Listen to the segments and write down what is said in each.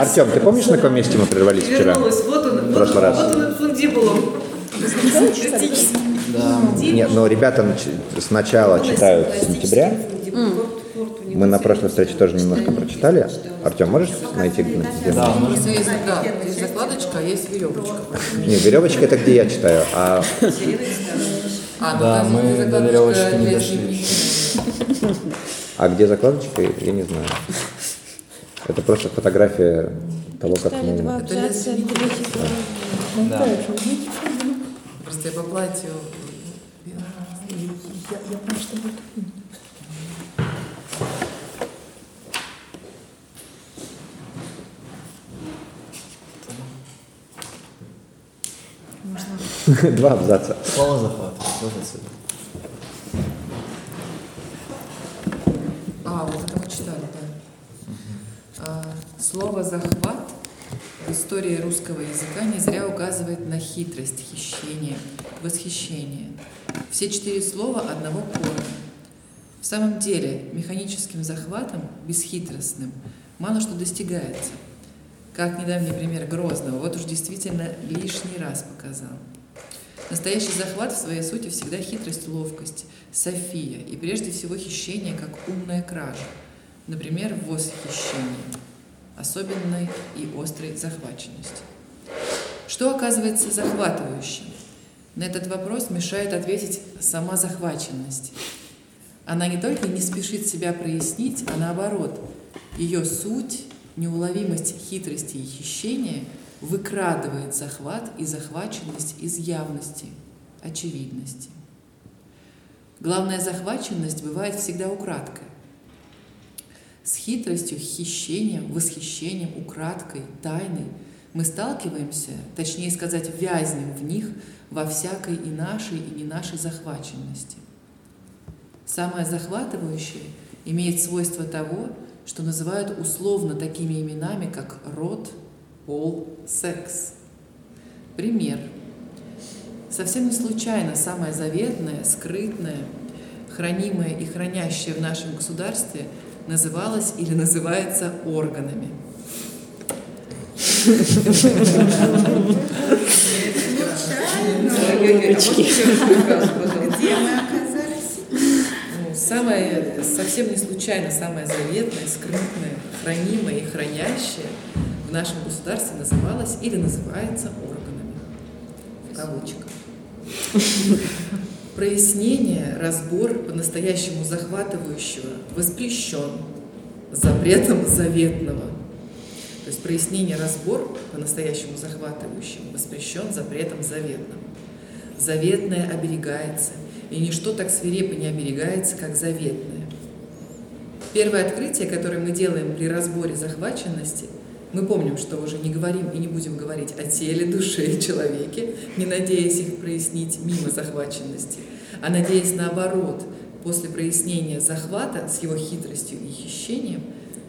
Артем, ты помнишь, на каком месте мы прервались вчера? Вернулась. Вот он, В прошлый раз. вот он фундибулум. Да. Нет, но ребята нач- сначала читают с сентября. Мы на прошлой встрече тоже немножко прочитали. Артем, можешь найти, где Да, есть, да, есть закладочка, а есть веревочка. Не, веревочка это где я читаю, а А, ну Да, мы до веревочки не дошли. А где закладочка, я не знаю. Это просто фотография того, как Читали два мы... абзаца от третьего. Да. Просто я по платью. Два абзаца. Слово захват. А, вот это мы читали, да. Слово «захват» в истории русского языка не зря указывает на хитрость, хищение, восхищение. Все четыре слова одного корня. В самом деле, механическим захватом, бесхитростным, мало что достигается. Как недавний пример Грозного, вот уж действительно лишний раз показал. Настоящий захват в своей сути всегда хитрость, ловкость, София и прежде всего хищение как умная кража. Например, восхищение, особенной и острой захваченности. Что оказывается захватывающим? На этот вопрос мешает ответить сама захваченность. Она не только не спешит себя прояснить, а наоборот, ее суть, неуловимость хитрости и хищения выкрадывает захват и захваченность из явности, очевидности. Главная захваченность бывает всегда украдкой. С хитростью, хищением, восхищением, украдкой, тайной мы сталкиваемся, точнее сказать, вязнем в них во всякой и нашей, и не нашей захваченности. Самое захватывающее имеет свойство того, что называют условно такими именами, как род, пол, секс. Пример. Совсем не случайно самое заветное, скрытное, хранимое и хранящее в нашем государстве называлось или называется органами. Ну, самое, совсем не случайно, самое заветное, скрытное, хранимое и хранящее в нашем государстве называлось или называется органами. В кавычках. Прояснение, разбор по-настоящему захватывающего воспрещен запретом заветного. То есть прояснение, разбор по-настоящему захватывающему воспрещен запретом заветного. Заветное оберегается, и ничто так свирепо не оберегается, как заветное. Первое открытие, которое мы делаем при разборе захваченности, мы помним, что уже не говорим и не будем говорить о теле, душе и человеке, не надеясь их прояснить мимо захваченности, а надеясь наоборот, после прояснения захвата с его хитростью и хищением,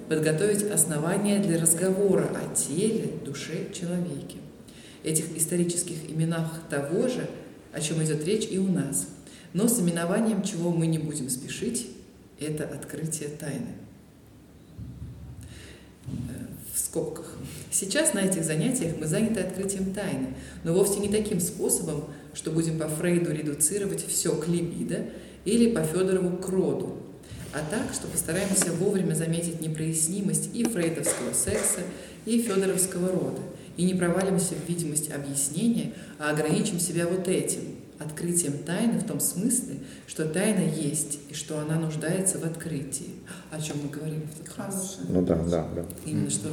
подготовить основания для разговора о теле, душе, человеке. Этих исторических именах того же, о чем идет речь и у нас. Но с именованием, чего мы не будем спешить, это открытие тайны. В скобках. Сейчас на этих занятиях мы заняты открытием тайны, но вовсе не таким способом, что будем по Фрейду редуцировать все к либидо или по Федорову к роду, а так, что постараемся вовремя заметить непрояснимость и фрейдовского секса, и федоровского рода, и не провалимся в видимость объяснения, а ограничим себя вот этим – открытием тайны в том смысле, что тайна есть и что она нуждается в открытии, о чем мы говорили в тот раз. Ну да, да, да. Именно что.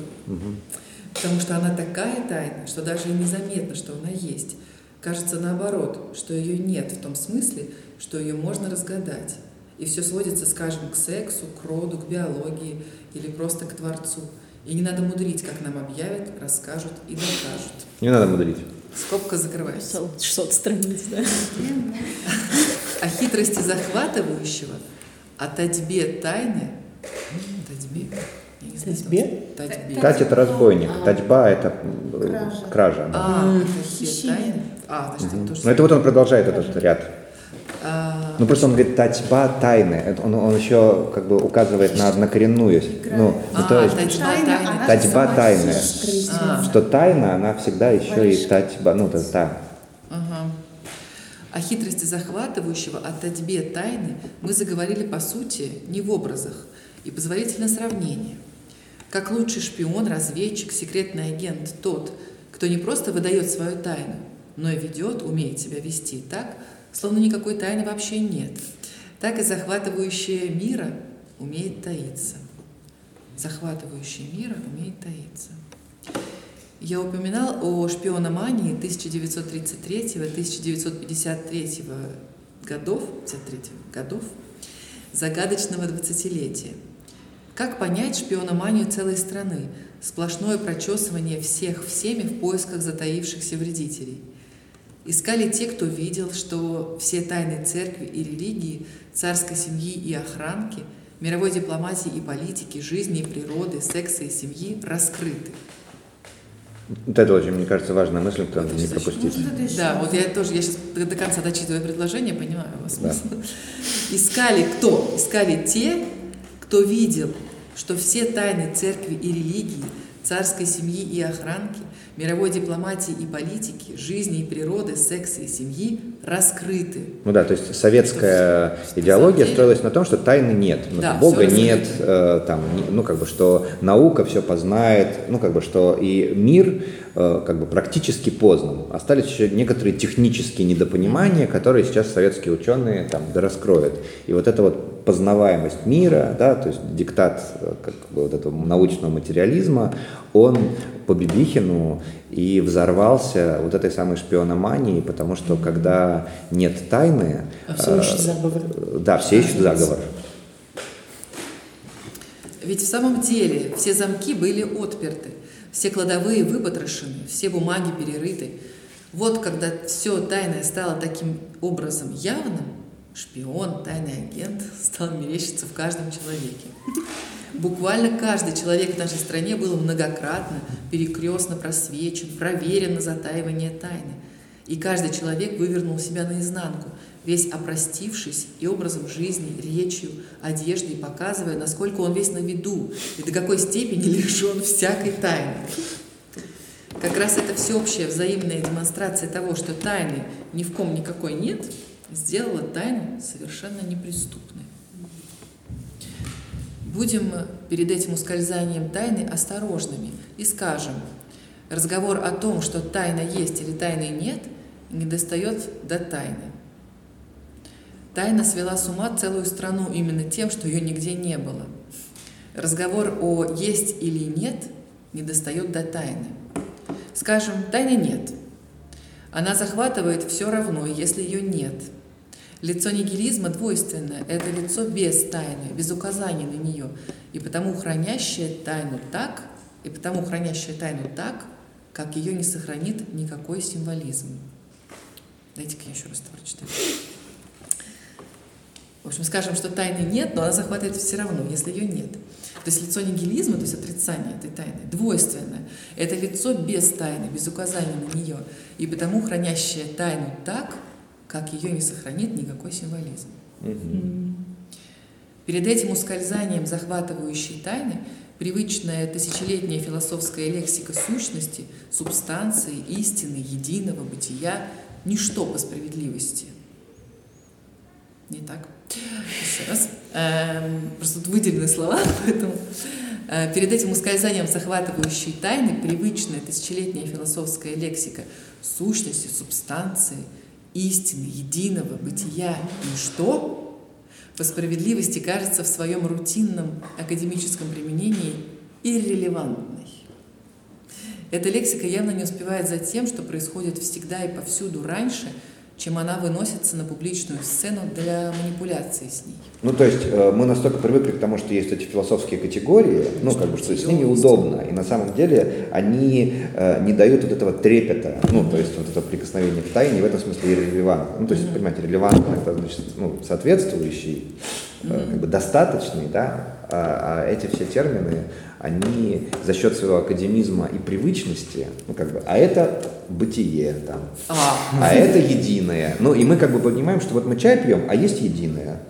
Потому что она такая тайна, что даже и незаметно, что она есть. Кажется наоборот, что ее нет в том смысле, что ее можно разгадать. И все сводится, скажем, к сексу, к роду, к биологии или просто к Творцу. И не надо мудрить, как нам объявят, расскажут и докажут. Не надо мудрить. Скобка закрывается. 600 страниц, да? О хитрости захватывающего, о татьбе тайны. Татьбе? Татьбе? Татьбе. Тать это разбойник, татьба это Кража. кража. да. А, тайны. А, значит, это тоже Ну это вот он продолжает этот ряд. А, Ну просто он говорит татьба тайны. Он, он еще как бы указывает на однокоренную. Ну, ну, то А, есть татьба тайны. татьба скрыть А. Что тайна, она всегда еще и татьба, ну, это та. Ага. О хитрости захватывающего, о татьбе тайны мы заговорили по сути не в образах и позволительно сравнение. Как лучший шпион, разведчик, секретный агент тот, кто не просто выдает свою тайну, но и ведет, умеет себя вести так, словно никакой тайны вообще нет. Так и захватывающее мира умеет таиться. Захватывающее мира умеет таиться. Я упоминал о шпиономании 1933-1953 годов, 53 годов, загадочного 20-летия. Как понять шпиономанию целой страны? Сплошное прочесывание всех всеми в поисках затаившихся вредителей. Искали те, кто видел, что все тайны церкви и религии, царской семьи и охранки, мировой дипломатии и политики, жизни и природы, секса и семьи раскрыты. Вот это очень, мне кажется, важная мысль, которую надо не пропустить. Можно еще? Да, вот я тоже, я сейчас до, до конца дочитываю предложение, понимаю вас Да. смысл. Искали кто? Искали те, кто видел, что все тайны церкви и религии, царской семьи и охранки, мировой дипломатии и политики, жизни и природы, секса и семьи раскрыты. Ну да, то есть советская Что идеология деле- строилась на том, что тайны нет, Да, Бога нет, э, там, ну как бы, что наука все познает, ну как бы, что и мир э, как бы практически познан. Остались еще некоторые технические недопонимания, которые сейчас советские ученые там дораскроют. И вот эта вот познаваемость мира, да, то есть диктат э, как бы вот этого научного материализма, он по Бибихину и взорвался вот этой самой шпиономанией, потому что когда нет тайны, А все ищут э, заговор. да, все ищут заговор. Ведь в самом деле все замки были отперты, все кладовые выпотрошены, все бумаги перерыты. Вот когда все тайное стало таким образом явным, шпион, тайный агент стал мерещиться в каждом человеке. Буквально каждый человек в нашей стране был многократно, перекрестно просвечен, проверен на затаивание тайны. И каждый человек вывернул себя наизнанку, весь опростившись и образом жизни, речью, одеждой, показывая, насколько он весь на виду и до какой степени лишен всякой тайны. Как раз эта всеобщая взаимная демонстрация того, что тайны ни в ком никакой нет, сделала тайну совершенно неприступной. Будем перед этим ускользанием тайны осторожными и скажем, разговор о том, что тайна есть или тайны нет, не достает до тайны. Тайна свела с ума целую страну именно тем, что ее нигде не было. Разговор о есть или нет не достает до тайны. Скажем, тайны нет. Она захватывает все равно, если ее нет. Лицо нигилизма двойственное. Это лицо без тайны, без указаний на нее. И потому хранящее тайну так, и потому хранящее тайну так, как ее не сохранит никакой символизм. Дайте-ка я еще раз это прочитаю. В общем, скажем, что тайны нет, но она захватывает все равно, если ее нет. То есть лицо нигилизма, то есть отрицание этой тайны, двойственное. Это лицо без тайны, без указания на нее. И потому хранящее тайну так, как ее не сохранит никакой символизм. Перед этим ускользанием захватывающей тайны привычная тысячелетняя философская лексика сущности, субстанции, истины, единого, бытия – ничто по справедливости. Не так? Еще раз. Эм, просто тут выделены слова, поэтому э, перед этим ускользанием захватывающей тайны привычная тысячелетняя философская лексика сущности, субстанции, истины, единого, бытия и что по справедливости кажется в своем рутинном академическом применении иррелевантной. Эта лексика явно не успевает за тем, что происходит всегда и повсюду раньше, чем она выносится на публичную сцену для манипуляции с ней. Ну, то есть э, мы настолько привыкли к тому, что есть эти философские категории, ну, как бы, что с ними удобно, и на самом деле они э, не дают вот этого трепета, ну, то есть вот это прикосновение к тайне, в этом смысле иррелевантно. Ну, то есть, понимаете, релевантно это значит, ну, соответствующий, э, как бы достаточный, да, а, а эти все термины, они за счет своего академизма и привычности, ну как бы, а это бытие там, А, а это единое. Ну и мы как бы понимаем, что вот мы чай пьем, а есть единое.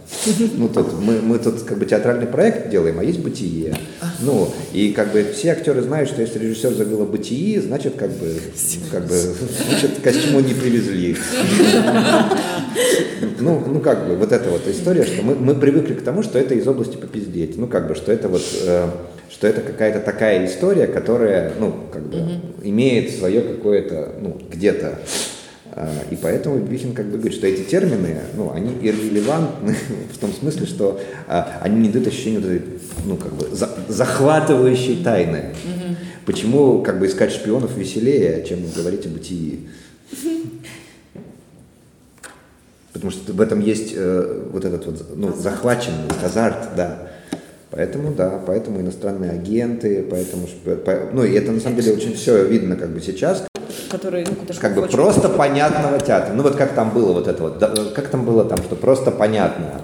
Ну тут мы, мы тут как бы театральный проект делаем, а есть бытие. Ну и как бы все актеры знают, что если режиссер забыл о бытии, значит как бы, как бы значит костюму не привезли. Ну, ну как бы вот эта вот история, что мы, мы привыкли к тому, что это из области попиздеть. Ну как бы, что это вот, э, что это какая-то такая история, которая, ну как бы имеет свое какое-то, ну где-то. э, И поэтому Бихин как бы говорит, что эти термины, ну, они иррелевантны в том смысле, что э, они не дают ощущения вот этой, ну, как бы, за- захватывающей тайны. Почему, как бы, искать шпионов веселее, чем говорить о бытии? Потому что в этом есть э, вот этот вот ну, захваченность, азарт, да. Поэтому, да, поэтому иностранные агенты, поэтому, ну, и это на самом деле очень все видно как бы сейчас, Который, ну, как бы хочет. просто понятного театра. Ну, вот как там было вот это вот, да, как там было там, что просто понятно.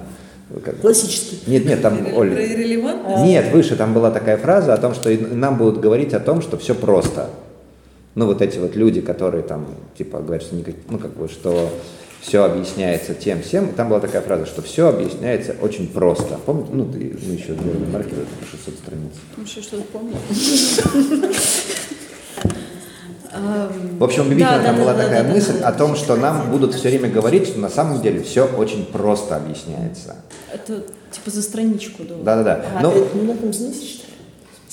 Как- Классический. Нет, нет, там, Оль, релевантность? нет, выше там была такая фраза о том, что нам будут говорить о том, что все просто. Ну, вот эти вот люди, которые там, типа, говорят, что никак, ну, как бы, что все объясняется тем всем. Там была такая фраза, что все объясняется очень просто. Помните? Ну, ты, мы еще делали маркер, это по 600 страниц. Еще что-то помню. В общем, у Бибикина Да, там да, была да, такая мысль да. о том, что нам будут все время говорить, что на самом деле все очень просто объясняется. Это типа за страничку, да. Да-да-да. А, Ну, это, ну, на этом знаете, что?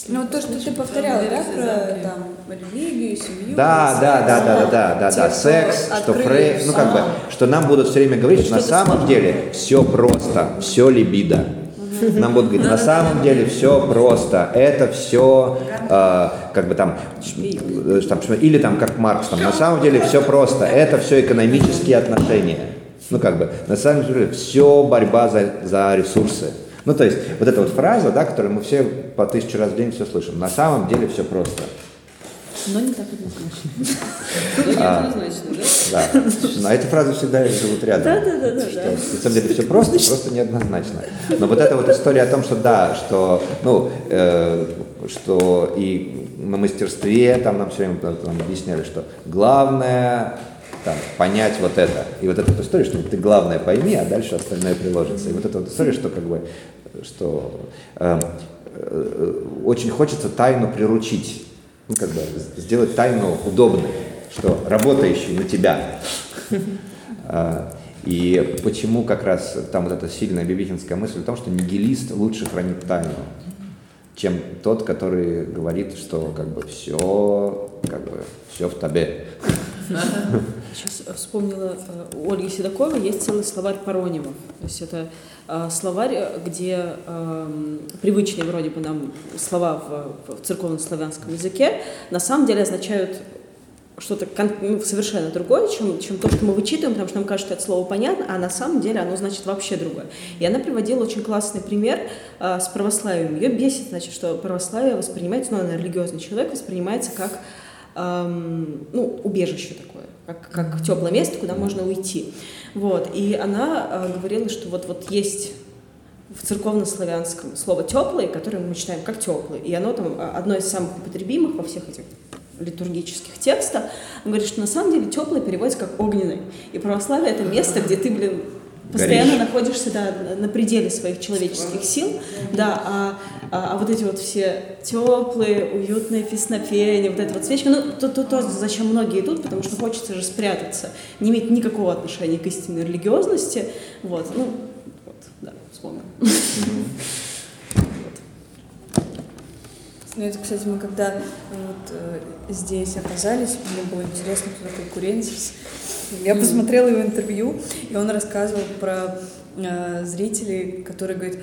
Ну, то, что ты повторяла, да, про там религию, семью. Да, да, да, да, да, да, да, да, секс, что Фрей, ну как бы, что нам будут все время говорить, что на самом деле все просто, все либидо. Нам будут говорить, на самом деле все просто, это все, как бы там, э, там, или там как Маркс, там, на самом деле все просто, это все экономические отношения. Ну как бы, на самом деле все борьба за, за ресурсы. Ну то есть вот эта вот фраза, да, которую мы все по тысячу раз в день все слышим, на самом деле все просто. Но не так однозначно. А, Да. Но эти фразы всегда живут рядом. Да, да, да, да. На самом деле все просто, просто неоднозначно. Но вот эта вот история о том, что да, что, ну, э, что и на мастерстве там нам все время там объясняли, что главное там, понять вот это. И вот эта вот история, что ты главное пойми, а дальше остальное приложится. И вот эта вот история, что как бы, что э, э, очень хочется тайну приручить, ну, как бы сделать тайну удобной, что работающей на тебя. А, И почему как раз там вот эта сильная бибихинская мысль о том, что нигилист лучше хранит тайну, чем тот, который говорит, что как бы все, как бы все в тебе. Сейчас вспомнила, э, у Ольги Седоковой есть целый словарь паронимов. То есть это словарь, э, где эм, привычные вроде бы нам слова в, в церковно-славянском языке на самом деле означают что-то ну, совершенно другое, чем, чем то, что мы вычитываем, потому что нам кажется, что это слово понятно, а на самом деле оно значит вообще другое. И она приводила очень классный пример э, с православием. Ее бесит, значит, что православие воспринимается, ну, она религиозный человек, воспринимается как эм, ну, убежище такое, как, как теплое место, куда можно уйти. Вот. И она э, говорила, что вот, вот есть в церковно-славянском слово теплый, которое мы читаем как теплый, и оно там а, одно из самых употребимых во всех этих литургических текстах. Он говорит, что на самом деле теплый переводится как огненный. И православие это место, где ты, блин, постоянно Горишь. находишься да, на- на пределе своих человеческих сил, да, а, а, а вот эти вот все теплые, уютные песнопения, вот эта вот свечка, ну, то, то, то, зачем многие идут, потому что хочется же спрятаться, не имеет никакого отношения к истинной религиозности, вот, ну, вот, да, вспомнил. Ну, это, кстати, мы когда вот, э, здесь оказались, мне было интересно, кто такой Курензис. Я посмотрела его интервью, и он рассказывал про э, зрителей, которые говорят,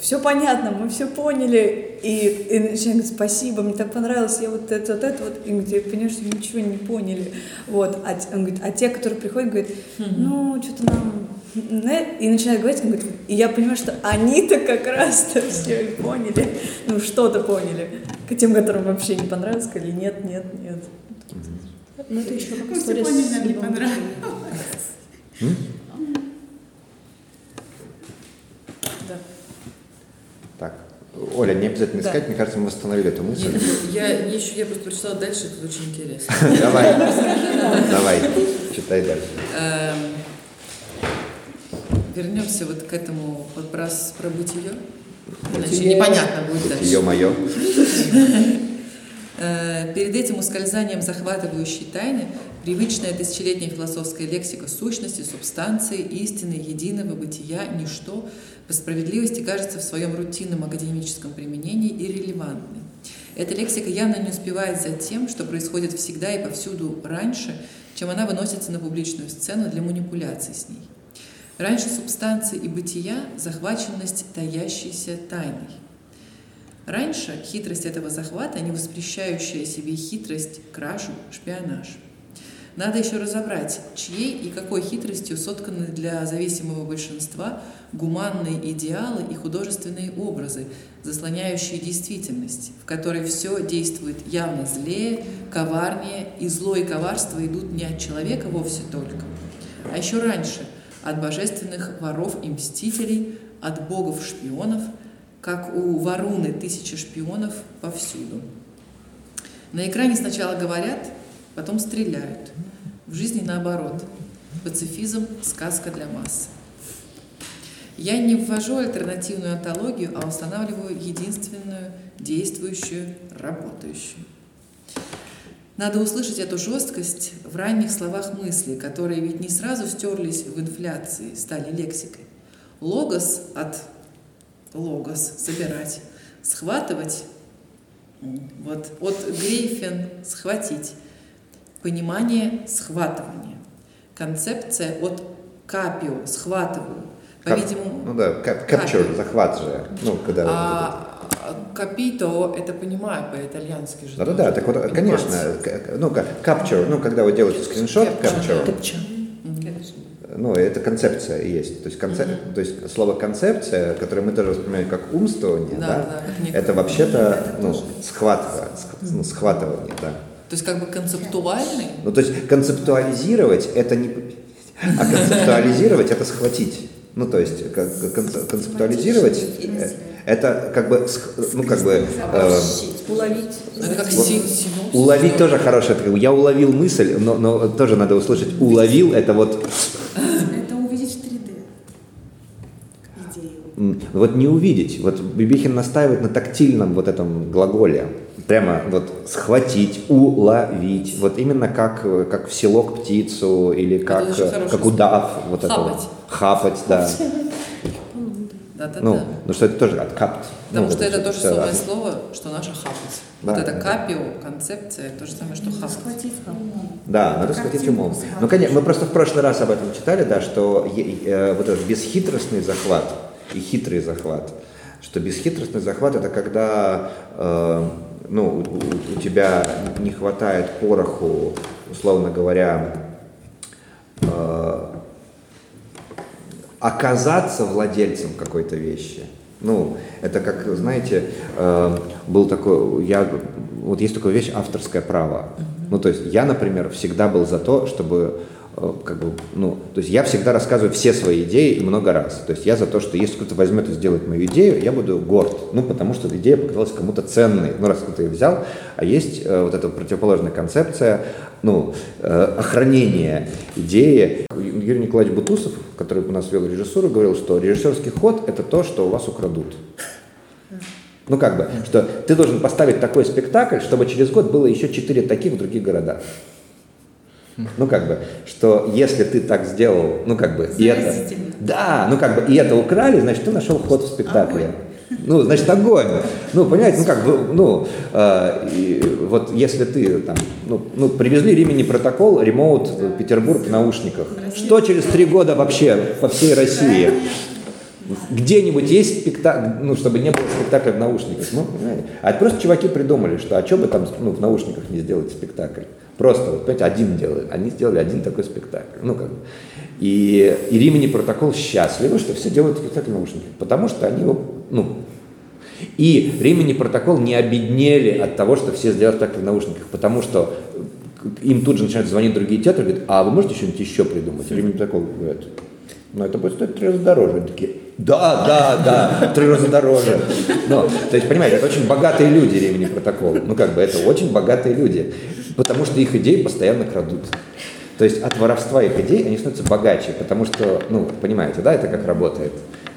все понятно, мы все поняли, и, и начинают говорить, спасибо, мне так понравилось, я вот это, вот это, вот, и говорит, я понимаю, что ничего не поняли, вот, а, он говорит, а те, которые приходят, говорят, ну, что-то нам, не?» и начинают говорить, он говорит, и я понимаю, что они-то как раз-то все и поняли, ну, что-то поняли, к тем, которым вообще не понравилось, сказали, нет, нет, нет. Ну, это еще как все история с нам не Львом. понравилось. Да. Так. Оля, не обязательно Да. искать, мне кажется, мы восстановили эту мысль. Нет, я не еще, я просто прочитала дальше, это очень интересно. Давай, давай, читай дальше. Эм, Вернемся вот к этому подбрас про бытие. Иначе непонятно будет дальше. Ее мое. Э, Перед этим ускользанием захватывающей тайны привычная тысячелетняя философская лексика сущности, субстанции, истины, единого бытия, ничто по справедливости кажется в своем рутинном академическом применении иррелевантной. Эта лексика явно не успевает за тем, что происходит всегда и повсюду раньше, чем она выносится на публичную сцену для манипуляций с ней. Раньше субстанции и бытия – захваченность таящейся тайной. Раньше хитрость этого захвата, не воспрещающая себе хитрость, кражу, шпионаж. Надо еще разобрать, чьей и какой хитростью сотканы для зависимого большинства гуманные идеалы и художественные образы, заслоняющие действительность, в которой все действует явно злее, коварнее, и зло и коварство идут не от человека вовсе только, а еще раньше – от божественных воров и мстителей, от богов-шпионов, как у Варуны тысячи шпионов повсюду. На экране сначала говорят, потом стреляют. В жизни наоборот. Пацифизм – сказка для масс. Я не ввожу альтернативную антологию, а устанавливаю единственную, действующую, работающую. Надо услышать эту жесткость в ранних словах мысли, которые ведь не сразу стерлись в инфляции, стали лексикой. Логос от логос собирать, схватывать, вот от грейфен схватить, понимание схватывания, концепция от капио схватываю, по-видимому. Ну да, capture, захват же. Ну, когда... А капито это понимаю по-итальянски же. Да-да-да, так вот, конечно, ну, capture, ну, когда вы делаете скриншот, capture, ну, это концепция и есть. То есть, концеп... то есть слово концепция, которое мы тоже воспринимаем как умствование, Да, да, да, это вообще-то ну, схватывание, ну, схватывание, да. То есть как бы концептуальный, Ну, то есть концептуализировать это не а концептуализировать это схватить. Ну, то есть как- конце- концептуализировать э, это как бы, ну, как бы э, Уловить. это как Вот. уловить тоже хорошее. Я уловил мысль, но, но тоже надо услышать. Уловил это вот Это увидеть в 3D. Идею. Вот не увидеть. Вот Бибихин настаивает на тактильном вот этом глаголе. Прямо вот схватить, уловить. Вот именно как, как в селок птицу или как, как удав. Вот это Хапать. вот. Хапать, да. Да-да-да. Ну, ну что это тоже от капт. Потому Ну, что это то же самое слово, что наше хапать. Да, вот это да. капио, концепция, то же самое, что хапать. Схватить умом. Да, надо схватить умом. Ну, конечно, мы просто в прошлый раз об этом читали, да, что э, вот этот бесхитростный захват и хитрый захват, что бесхитростный захват это когда э, ну, у, у- тебя не хватает пороху, условно говоря, э, оказаться владельцем какой-то вещи. Ну, это как, знаете, э, был такой, я, вот есть такая вещь авторское право. Ну, то есть я, например, всегда был за то, чтобы как бы, ну, то есть я всегда рассказываю все свои идеи много раз. То есть я за то, что если кто-то возьмет и сделает мою идею, я буду горд. Ну, потому что идея показалась кому-то ценной. Ну, раз кто-то ее взял. А есть э, вот эта противоположная концепция, ну, э, охранения идеи. Юрий Николаевич Бутусов, который у нас вел режиссуру, говорил, что режиссерский ход – это то, что у вас украдут. Ну, как бы, что ты должен поставить такой спектакль, чтобы через год было еще четыре таких в других городах. Ну, как бы, что если ты так сделал, ну, как бы, и это... Да, ну, как бы, и это украли, значит, ты нашел ход в спектакле. Ну, значит, огонь. Ну, понимаете, ну, как бы, ну, э, и вот если ты там, ну, ну, привезли Римини протокол, ремоут в Петербург в наушниках. Что через три года вообще по всей России? Где-нибудь есть спектакль, ну, чтобы не было спектакля в наушниках. Ну, понимаете? А это просто чуваки придумали, что а что бы там ну, в наушниках не сделать спектакль. Просто, вот, понимаете, один делает. Они сделали один такой спектакль. Ну, как бы. И, и Римини протокол счастливы, что все делают спектакль в наушниках. Потому что они его, ну, и Римини протокол не обеднели от того, что все сделали так в наушниках, потому что им тут же начинают звонить другие театры, говорят, а вы можете что-нибудь еще придумать? Римини протокол говорит, ну это будет стоить три раза дороже. Они такие, Да, да, да, три раза дороже. Но, то есть, понимаете, это очень богатые люди, Ремни протокол. Ну, как бы, это очень богатые люди, потому что их идеи постоянно крадут. То есть от воровства их идей они становятся богаче, потому что, ну, понимаете, да, это как работает.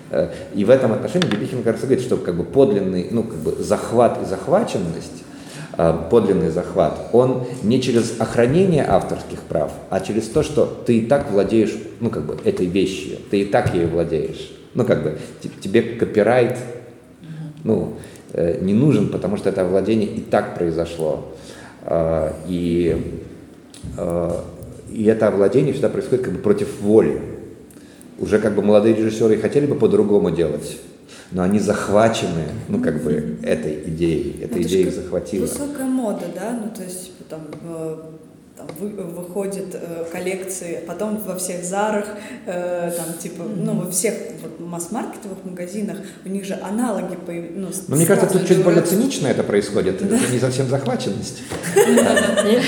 Э, и в этом отношении Бибихин, кажется, говорит, что как бы подлинный, ну, как бы захват и захваченность, э, подлинный захват, он не через охранение авторских прав, а через то, что ты и так владеешь, ну, как бы, этой вещью, ты и так ею владеешь. Ну, как бы, тебе копирайт, ну, э, не нужен, потому что это владение и так произошло. И, и это овладение всегда происходит как бы против воли. Уже как бы молодые режиссеры хотели бы по-другому делать, но они захвачены, ну, как бы, этой идеей, эта ну, идея их захватила. Высокая мода, да, ну, то есть, там, э, там вы, выходят э, коллекции, потом во всех Зарах, э, там типа, ну во всех вот, масс-маркетовых магазинах у них же аналоги появляются. Ну, Но мне кажется, тут чуть более цинично это происходит, да. это не совсем захваченность.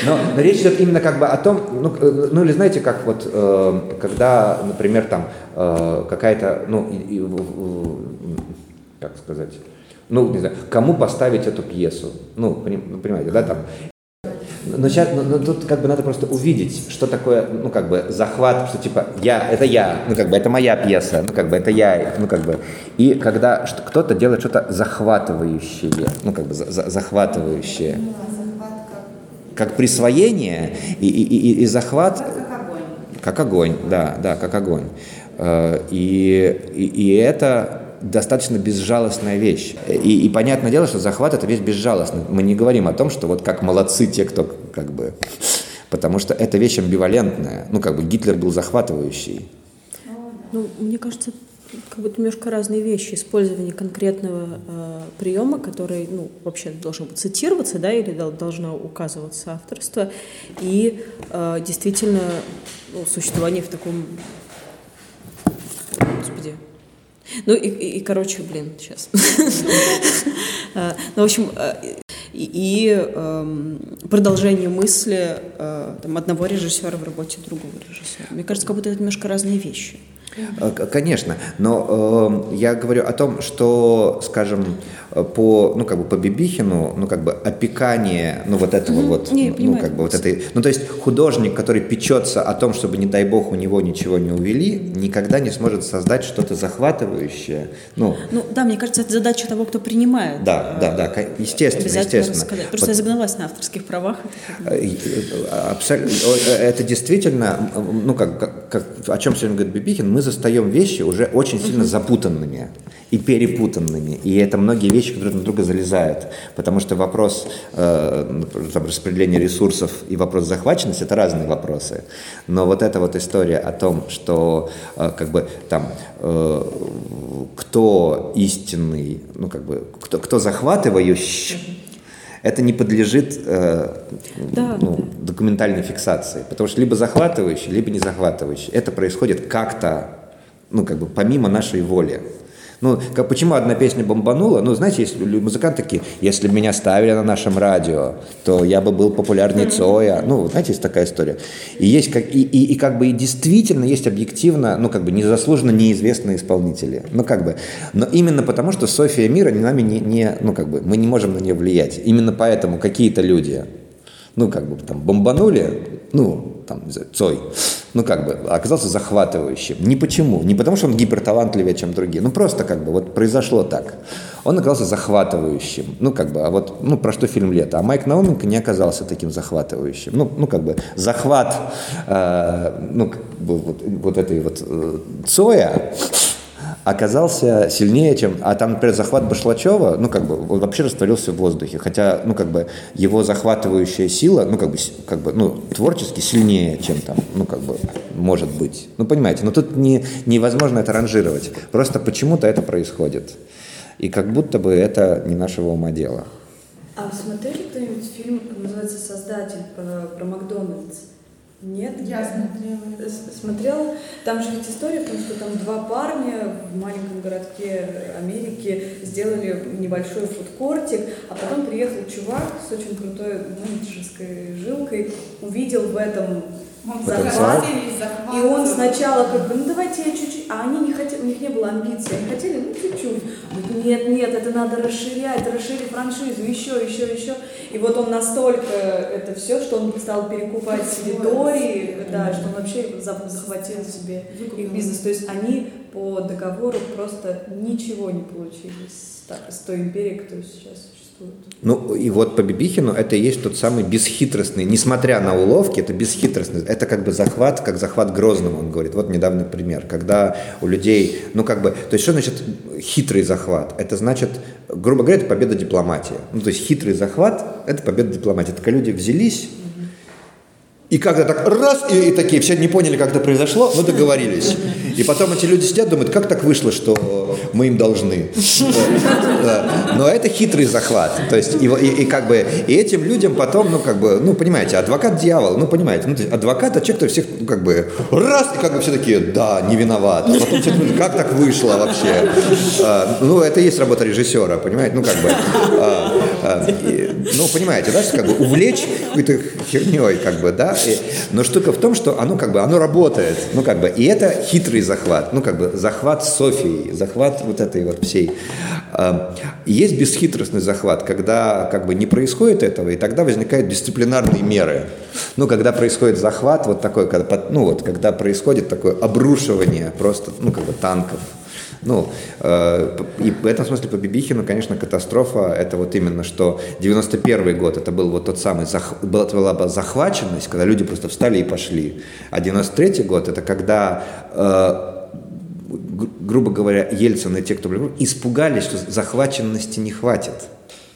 Но речь идет именно как бы о том, ну, э, ну или знаете, как вот, э, когда, например, там э, какая-то, ну, как сказать, ну, не знаю, кому поставить эту пьесу. Ну, понимаете, да, там, но, сейчас, но, но тут как бы надо просто увидеть, что такое, ну как бы захват, что типа я, это я, ну как бы это моя пьеса, ну как бы это я, ну как бы. И когда что, кто-то делает что-то захватывающее, ну как бы за, за, захватывающее, как присвоение и, и, и, и захват. Как огонь. Как огонь, да, да, как огонь. Э, и, и, и это достаточно безжалостная вещь. И, и понятное дело, что захват это вещь безжалостная. Мы не говорим о том, что вот как молодцы те, кто как бы... Потому что это вещь амбивалентная. Ну, как бы Гитлер был захватывающий. Ну, мне кажется, как бы немножко разные вещи. Использование конкретного э, приема, который, ну, вообще должен быть цитироваться, да, или должно указываться авторство, и э, действительно ну, существование в таком, господи, ну и, и, и короче, блин, сейчас. А, ну, в общем, а, и эм, продолжение мысли э, одного режиссера в работе другого режиссера. Мне кажется, как будто это немножко разные вещи. Э, конечно, но э, я говорю о том, что, скажем, по, ну, как бы по Бибихину, ну, как бы опекание, ну, вот этого mm-hmm. вот, не, ну, понимаю, как бы вот этой, ну, то есть художник, который печется о том, чтобы, не дай бог, у него ничего не увели, никогда не сможет создать что-то захватывающее, ну. Ну, да, мне кажется, это задача того, кто принимает. Да, да, да, естественно, естественно. Просто вот. я загналась на авторских правах. Э, абсолютно, это действительно, ну, как, как, о чем сегодня говорит Бибихин, мы застаем вещи уже очень сильно запутанными и перепутанными. И это многие вещи, которые друг на друга залезают. Потому что вопрос э, распределения ресурсов и вопрос захваченности – это разные вопросы. Но вот эта вот история о том, что э, как бы там э, кто истинный, ну как бы кто, кто захватывающий, это не подлежит э, да, ну, да. документальной фиксации. Потому что либо захватывающий, либо не захватывающий. Это происходит как-то, ну, как бы помимо нашей воли. Ну, как, почему одна песня бомбанула? Ну, знаете, есть музыканты такие, если бы меня ставили на нашем радио, то я бы был популярнее Цоя. Ну, знаете, есть такая история. И есть как, и, и, и как бы и действительно есть объективно, ну, как бы незаслуженно неизвестные исполнители. Ну, как бы. Но именно потому, что София Мира не нами не, не, ну, как бы, мы не можем на нее влиять. Именно поэтому какие-то люди, ну, как бы, там, бомбанули, ну, там, не знаю, Цой, ну, как бы, оказался захватывающим. Не почему, не потому, что он гиперталантливее, чем другие, ну, просто, как бы, вот произошло так. Он оказался захватывающим, ну, как бы, а вот, ну, про что фильм «Лето», а Майк Науменко не оказался таким захватывающим. Ну, ну как бы, захват, э, ну, вот, вот этой вот э, Цоя, оказался сильнее, чем... А там, например, захват Башлачева, ну, как бы, он вообще растворился в воздухе. Хотя, ну, как бы, его захватывающая сила, ну, как бы, как бы ну, творчески сильнее, чем там, ну, как бы, может быть. Ну, понимаете, но тут не, невозможно это ранжировать. Просто почему-то это происходит. И как будто бы это не нашего ума дело. А смотрели кто-нибудь фильм, называется «Создатель» про, про Макдональдс? Нет, Я смотрела. Смотрела. Там же ведь история, потому что там два парня в маленьком городке Америки сделали небольшой фудкортик, а потом приехал чувак с очень крутой менеджерской жилкой, увидел в этом Он захват. И он сначала как бы, ну давайте я чуть-чуть, а они не хотели, у них не было амбиций, они хотели, ну чуть-чуть. Нет, нет, это надо расширять, расширить франшизу, еще, еще, еще. И вот он настолько это все, что он стал перекупать территории, да, что он вообще за- захватил себе их бизнес. То есть они по договору просто ничего не получили с, той империей, которая сейчас существует. Ну, и вот по Бибихину это и есть тот самый бесхитростный, несмотря на уловки, это бесхитростный, это как бы захват, как захват Грозного, он говорит. Вот недавний пример, когда у людей, ну как бы, то есть что значит хитрый захват? Это значит, грубо говоря, это победа дипломатии. Ну, то есть хитрый захват – это победа дипломатии. Это когда люди взялись, и как-то так раз, и, и такие все не поняли, как это произошло, но договорились. И потом эти люди сидят, думают, как так вышло, что мы им должны. Но это хитрый захват. То есть, и, как бы, и этим людям потом, ну, как бы, ну, понимаете, адвокат дьявол, ну, понимаете, ну, адвокат, это человек, который всех, ну, как бы, раз, и как бы все такие, да, не виноват. А потом все думают, как так вышло вообще? А, ну, это и есть работа режиссера, понимаете, ну, как бы, а, а, ну, понимаете, да, как бы увлечь какой-то херней, как бы, да, но штука в том, что оно как бы, оно работает, ну, как бы, и это хитрый захват, ну, как бы, захват Софии, захват вот этой вот всей. А, Есть бесхитростный захват, когда как бы не происходит этого, и тогда возникают дисциплинарные меры. Ну, когда происходит захват, вот такой, когда, ну, вот, когда происходит такое обрушивание просто, ну, как бы танков, ну, э, и в этом смысле по Бибихину, конечно, катастрофа, это вот именно, что 91 год, это был вот тот самый, зах, была, была бы захваченность, когда люди просто встали и пошли. А 93 год, это когда, э, гру- грубо говоря, Ельцин и те, кто был, испугались, что захваченности не хватит.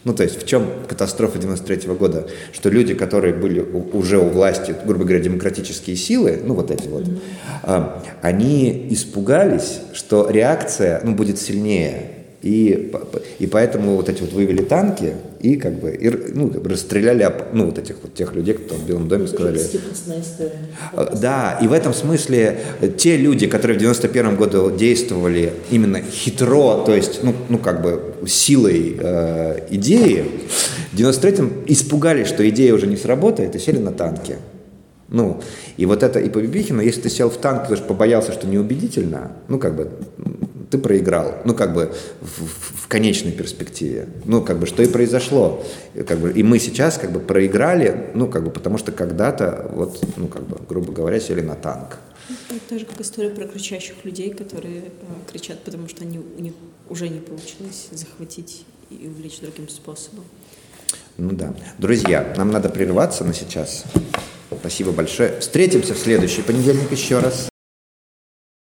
Ну, то есть в чем катастрофа 93 года? Что люди, которые были у- уже у власти, грубо говоря, демократические силы, ну, вот эти вот, а, они испугались, что реакция, ну, будет сильнее. И, и поэтому вот эти вот вывели танки и как бы, и, ну, как бы расстреляли, ну, вот этих вот тех людей, кто в Белом доме сказали, а, Да, и в этом смысле э, те люди, которые в 91 году действовали именно хитро, то есть, ну, ну как бы силой э, идеи, в 93-м испугались, что идея уже не сработает, и сели на танки. Ну, и вот это, и по Бибихину, если ты сел в танк, потому что побоялся, что неубедительно, ну, как бы, ты проиграл, ну, как бы, в, в- конечной перспективе. Ну, как бы, что и произошло. Как бы, и мы сейчас, как бы, проиграли, ну, как бы, потому что когда-то, вот, ну, как бы, грубо говоря, сели на танк. Это так же, как история про кричащих людей, которые э, кричат, потому что они, у них уже не получилось захватить и увлечь другим способом. Ну да. Друзья, нам надо прерваться на сейчас. Спасибо большое. Встретимся в следующий понедельник еще раз.